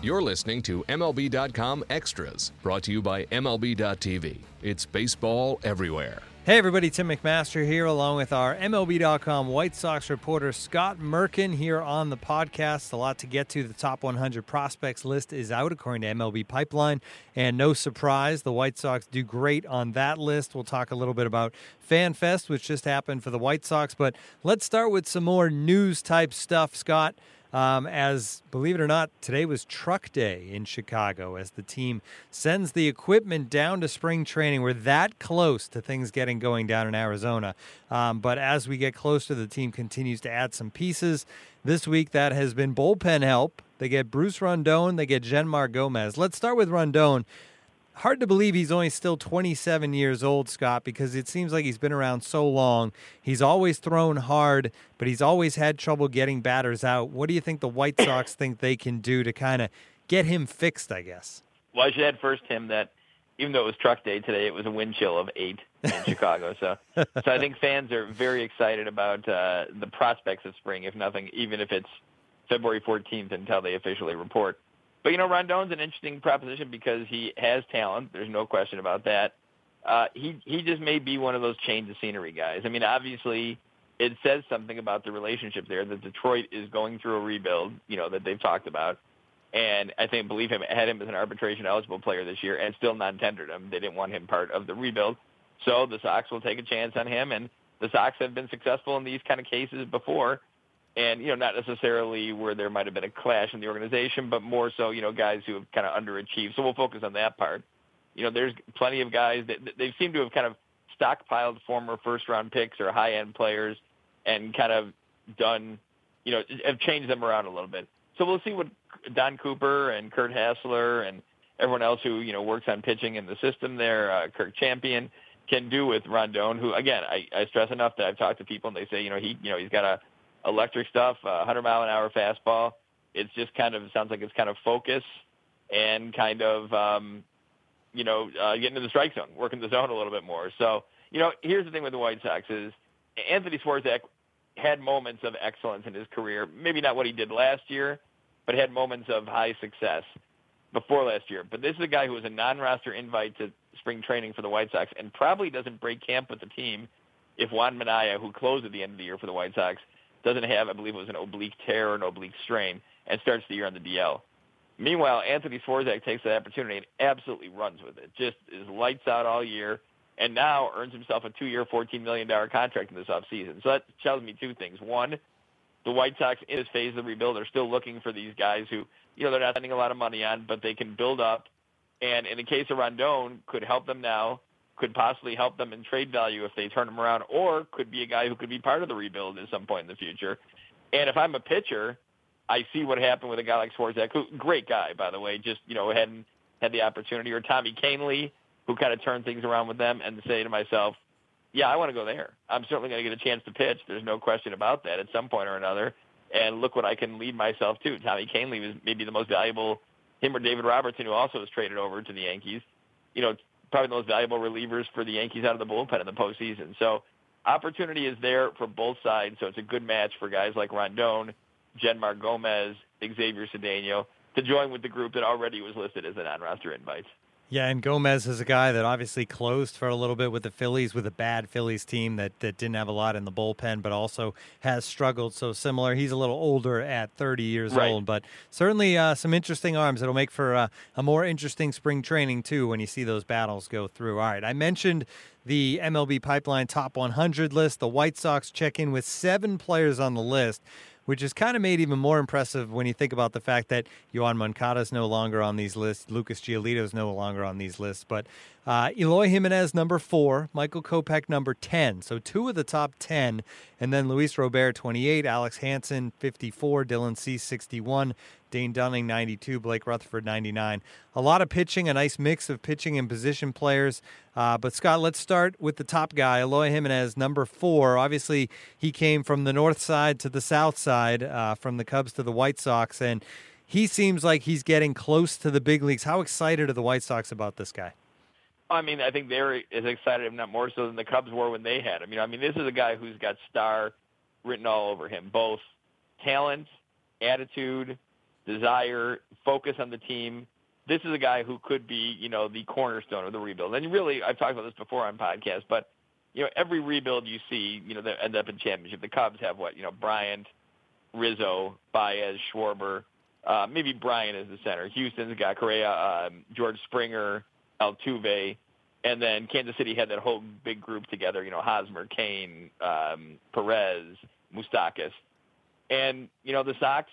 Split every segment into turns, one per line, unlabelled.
You're listening to MLB.com Extras, brought to you by MLB.tv. It's baseball everywhere.
Hey everybody, Tim McMaster here, along with our MLB.com White Sox reporter Scott Merkin here on the podcast. A lot to get to. The top 100 prospects list is out according to MLB Pipeline, and no surprise, the White Sox do great on that list. We'll talk a little bit about FanFest, which just happened for the White Sox, but let's start with some more news type stuff, Scott. Um, as believe it or not, today was truck day in Chicago as the team sends the equipment down to spring training. We're that close to things getting going down in Arizona. Um, but as we get closer, the team continues to add some pieces. This week, that has been bullpen help. They get Bruce Rondon, they get Jeanmar Gomez. Let's start with Rondon hard to believe he's only still 27 years old, Scott, because it seems like he's been around so long. He's always thrown hard, but he's always had trouble getting batters out. What do you think the White Sox think they can do to kind of get him fixed, I guess?
Well, I should add first, Tim, that even though it was truck day today, it was a wind chill of eight in Chicago. So, so I think fans are very excited about uh, the prospects of spring, if nothing, even if it's February 14th until they officially report. But you know, Rondon's an interesting proposition because he has talent. There's no question about that. Uh, he he just may be one of those change of scenery guys. I mean, obviously, it says something about the relationship there that Detroit is going through a rebuild. You know that they've talked about, and I think believe him had him as an arbitration eligible player this year, and still non-tendered him. They didn't want him part of the rebuild, so the Sox will take a chance on him. And the Sox have been successful in these kind of cases before and you know not necessarily where there might have been a clash in the organization, but more so you know guys who have kind of underachieved. So we'll focus on that part. You know, there's plenty of guys that they seem to have kind of stockpiled former first round picks or high end players and kind of done, you know, have changed them around a little bit. So we'll see what Don Cooper and Curt Hasler and everyone else who you know works on pitching in the system there, uh, Kirk Champion, can do with Rondon. Who again, I, I stress enough that I've talked to people and they say you know he you know he's got a electric stuff, uh, 100 mile an hour fastball. It's just kind of sounds like it's kind of focus and kind of um, you know uh, getting to the strike zone, working the zone a little bit more. So you know, here's the thing with the White Sox is Anthony Swarzak had moments of excellence in his career. Maybe not what he did last year, but had moments of high success before last year. But this is a guy who was a non-roster invite to spring training for the White Sox and probably doesn't break camp with the team if Juan Minaya, who closed at the end of the year for the White Sox, doesn't have, I believe it was an oblique tear or an oblique strain, and starts the year on the DL. Meanwhile, Anthony Swarzak takes that opportunity and absolutely runs with it. Just is lights out all year, and now earns himself a two-year, $14 million contract in this offseason. So that tells me two things. One, the White Sox in this phase of the rebuild are still looking for these guys who, you know, they're not spending a lot of money on, but they can build up. And in the case of Rondon, could help them now could possibly help them in trade value if they turn him around, or could be a guy who could be part of the rebuild at some point in the future. And if I'm a pitcher, I see what happened with a guy like Swarzak, who great guy by the way, just you know hadn't had the opportunity, or Tommy Kahnle, who kind of turned things around with them, and say to myself, yeah, I want to go there. I'm certainly going to get a chance to pitch. There's no question about that at some point or another. And look what I can lead myself to. Tommy Kahnle was maybe the most valuable. Him or David Robertson, who also was traded over to the Yankees. You know, probably the most valuable relievers for the Yankees out of the bullpen in the postseason. So opportunity is there for both sides. So it's a good match for guys like Rondon, Jeanmar Gomez, Xavier Cedeno to join with the group that already was listed as an on-roster invite.
Yeah, and Gomez is a guy that obviously closed for a little bit with the Phillies, with a bad Phillies team that, that didn't have a lot in the bullpen, but also has struggled. So similar. He's a little older at 30 years
right.
old, but certainly uh, some interesting arms. It'll make for uh, a more interesting spring training, too, when you see those battles go through. All right, I mentioned the MLB Pipeline Top 100 list. The White Sox check in with seven players on the list which is kind of made even more impressive when you think about the fact that Yoan Moncada is no longer on these lists, Lucas Giolito is no longer on these lists, but uh, Eloy Jimenez number four, Michael Kopech number ten, so two of the top ten, and then Luis Robert twenty eight, Alec Hansen fifty four, Dylan Cease sixty one, Dane Dunning 92, Blake Rutherford 99. A lot of pitching, a nice mix of pitching and position players. Uh, but Scott, let's start with the top guy, Eloy Jimenez, number four. Obviously, he came from the north side to the south side, uh, from the Cubs to the White Sox, and he seems like he's getting close to the big leagues. How excited are the White Sox about this guy?
I mean, I think they're as excited, if not more so, than the Cubs were when they had him. You know, I mean, this is a guy who's got star written all over him, both talent, attitude, desire, focus on the team. This is a guy who could be, you know, the cornerstone of the rebuild. And really, I've talked about this before on podcasts, but you know, every rebuild you see, you know, that end up in championship. The Cubs have what, you know, Bryant, Rizzo, Baez, Schwarber, uh, maybe Bryant is the center. Houston's got Correa, um, George Springer, Altuve, and then Kansas City had that whole big group together. You know, Hosmer, Cain, um, Perez, Moustakas, and you know the Sox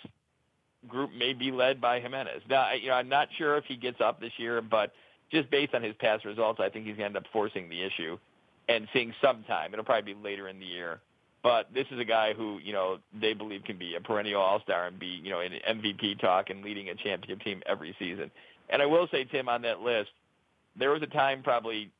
group may be led by Jimenez. Now, you know, I'm not sure if he gets up this year, but just based on his past results, I think he's going to end up forcing the issue and seeing some time. It'll probably be later in the year. But this is a guy who, you know, they believe can be a perennial all-star and be, you know, in MVP talk and leading a championship team every season. And I will say, Tim, on that list, there was a time probably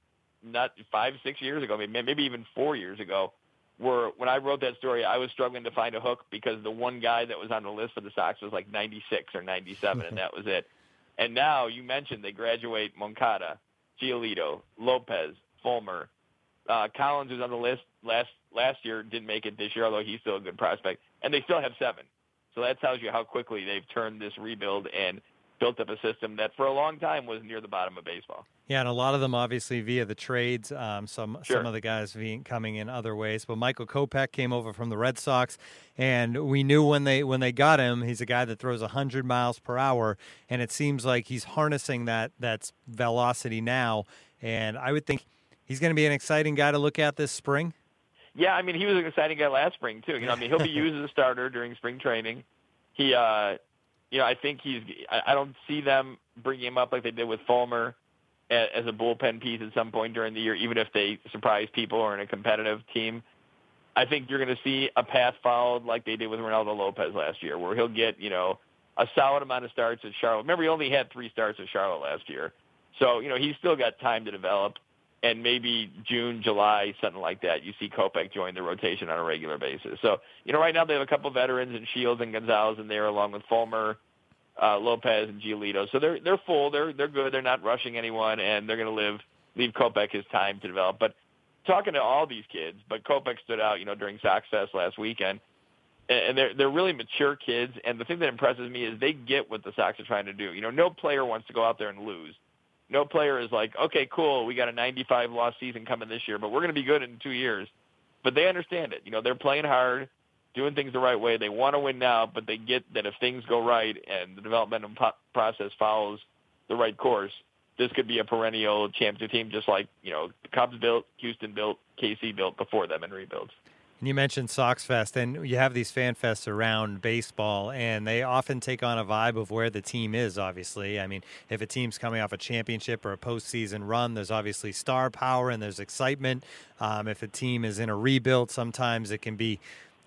not five, six years ago, maybe even four years ago, where when I wrote that story, I was struggling to find a hook because the one guy that was on the list for the Sox was like 96 or 97, and that was it. And now you mentioned they graduate Moncada, Giolito, Lopez, Fulmer. Uh, Collins was on the list last last year, didn't make it this year, although he's still a good prospect, and they still have seven. So that tells you how quickly they've turned this rebuild and built up a system that for a long time was near the bottom of baseball.
Yeah, and a lot of them obviously via the trades. Um, some sure. some of the guys being, coming in other ways. But Michael Kopech came over from the Red Sox, and we knew when they when they got him, he's a guy that throws hundred miles per hour, and it seems like he's harnessing that that velocity now. And I would think he's going to be an exciting guy to look at this spring.
Yeah, I mean he was an exciting guy last spring too. You know, I mean he'll be used as a starter during spring training. He uh, you know, I think he's. I don't see them bringing him up like they did with Fulmer as a bullpen piece at some point during the year, even if they surprise people or in a competitive team. I think you're going to see a path followed like they did with Reynaldo Lopez last year, where he'll get you know a solid amount of starts at Charlotte. Remember, he only had three starts at Charlotte last year, so you know he's still got time to develop. And maybe June, July, something like that, you see Kopech join the rotation on a regular basis. So, you know, right now they have a couple of veterans in Shields and Gonzalez in there, along with Fulmer uh, Lopez and Giolito. So they're they're full. They're they're good. They're not rushing anyone, and they're to live leave Kopech his time to develop. But talking to all these kids, but Kopech stood out, you know, during Sox Fest last weekend, and they're they're really mature kids. And the thing that impresses me is they get what the Sox are trying to do. You know, no player wants to go out there and lose. No player is like, okay, cool, we got a 95 loss season coming this year, but we're going to be good in two years. But they understand it. You know, they're playing hard doing things the right way. They want to win now, but they get that if things go right and the developmental process follows the right course, this could be a perennial championship team, just like you know the Cubs built, Houston built, KC built before them in rebuilds.
And you mentioned Sox Fest, and you have these fan fests around baseball, and they often take on a vibe of where the team is, obviously. I mean, if a team's coming off a championship or a postseason run, there's obviously star power and there's excitement. Um, if a team is in a rebuild, sometimes it can be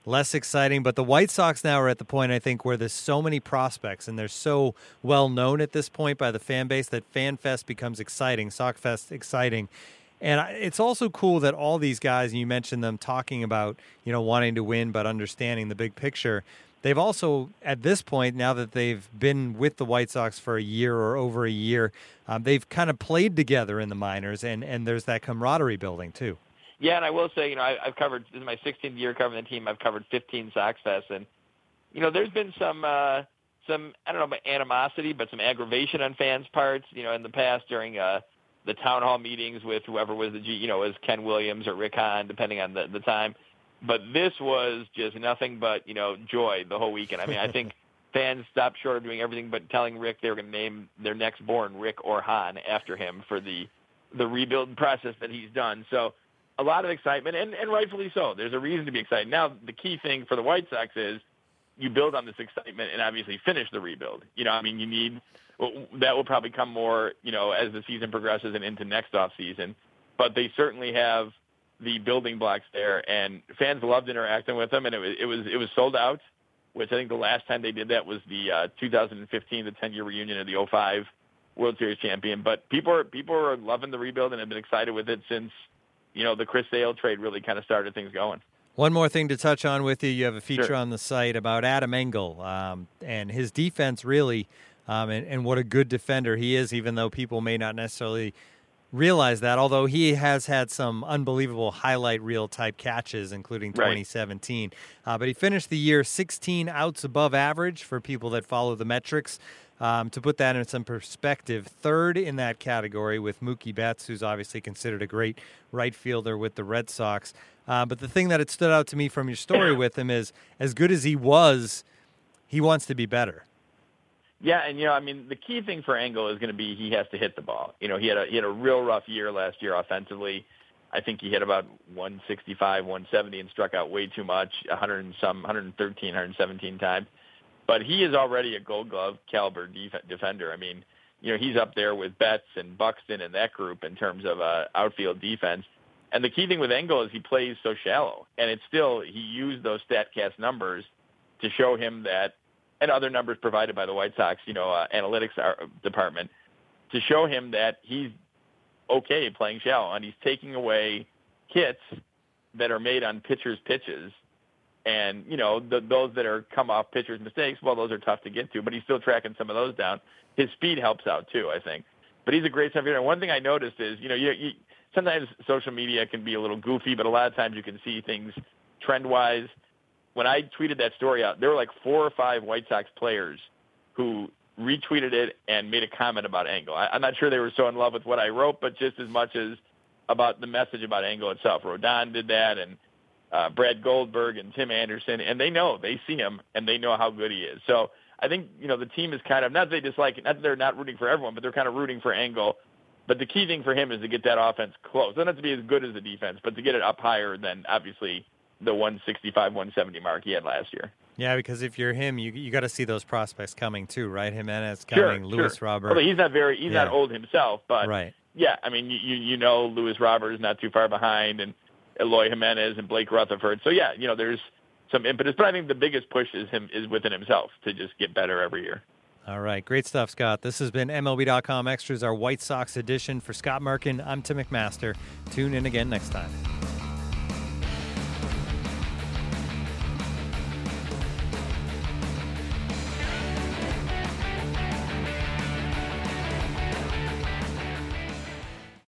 less exciting. But the White Sox now are at the point, I think, where there's so many prospects and they're so well known at this point by the fan base that FanFest becomes exciting, SoxFest exciting. And it's also cool that all these guys, and you mentioned them talking about, you know, wanting to win, but understanding the big picture. They've also, at this point, now that they've been with the White Sox for a year or over a year, um, they've kind of played together in the minors, and, and there's that camaraderie building too.
Yeah, and I will say, you know, I, I've covered this is my 16th year covering the team. I've covered 15 Sox Fests, and you know, there's been some uh, some I don't know about animosity, but some aggravation on fans' parts. You know, in the past during uh, the town hall meetings with whoever was the G, you know, was Ken Williams or Rick Hahn, depending on the the time. But this was just nothing but you know joy the whole weekend. I mean, I think fans stopped short of doing everything but telling Rick they were going to name their next born Rick or Hahn after him for the the rebuild process that he's done. So a lot of excitement, and, and rightfully so. There's a reason to be excited. Now, the key thing for the White Sox is you build on this excitement and obviously finish the rebuild. You know, I mean, you need that will probably come more, you know, as the season progresses and into next off season. But they certainly have the building blocks there, and fans loved interacting with them, and it was it was it was sold out. Which I think the last time they did that was the uh, 2015, the 10 year reunion of the 05 World Series champion. But people are people are loving the rebuild and have been excited with it since you know, the Chris Sale trade really kind of started things going.
One more thing to touch on with you. You have a feature sure. on the site about Adam Engel um, and his defense, really, um, and, and, what a good defender he is, even though people may not necessarily realize that, although he has had some unbelievable highlight reel type catches, including 2017. Right. Uh, but he finished the year 16 outs above average for people that follow the metrics. Um, to put that in some perspective, third in that category with Mookie Betts, who's obviously considered a great right fielder with the Red Sox. Uh, but the thing that had stood out to me from your story with him is as good as he was, he wants to be better.
Yeah, and you know, I mean, the key thing for Engel is going to be he has to hit the ball. You know, he had a he had a real rough year last year offensively. I think he hit about 165, 170, and struck out way too much, 100 and some, 113, 117 times. But he is already a Gold Glove caliber def- defender. I mean, you know, he's up there with Betts and Buxton and that group in terms of uh, outfield defense. And the key thing with Engel is he plays so shallow, and it's still he used those Statcast numbers to show him that and other numbers provided by the White Sox, you know, uh, analytics department, to show him that he's okay playing shallow, and he's taking away hits that are made on pitchers' pitches, and you know the, those that are come off pitchers' mistakes. Well, those are tough to get to, but he's still tracking some of those down. His speed helps out too, I think. But he's a great center one thing I noticed is, you know, you, you, sometimes social media can be a little goofy, but a lot of times you can see things trend-wise when I tweeted that story out, there were like four or five White Sox players who retweeted it and made a comment about Engel. I, I'm not sure they were so in love with what I wrote, but just as much as about the message about Engel itself. Rodon did that, and uh, Brad Goldberg and Tim Anderson, and they know they see him and they know how good he is. So I think you know the team is kind of not that they dislike it, not that they're not rooting for everyone, but they're kind of rooting for Engel. But the key thing for him is to get that offense close. Not to be as good as the defense, but to get it up higher than obviously the 165, 170 mark he had last year.
Yeah, because if you're him, you you got to see those prospects coming too, right? Jimenez coming,
sure,
Luis
sure.
Robert.
Although he's not very, he's yeah. not old himself, but
right.
Yeah, I mean, you you know, Luis Robert is not too far behind, and Eloy Jimenez and Blake Rutherford. So yeah, you know, there's some impetus, but I think the biggest push is him is within himself to just get better every year.
All right, great stuff, Scott. This has been MLB.com Extras, our White Sox edition. For Scott Merkin, I'm Tim McMaster. Tune in again next time.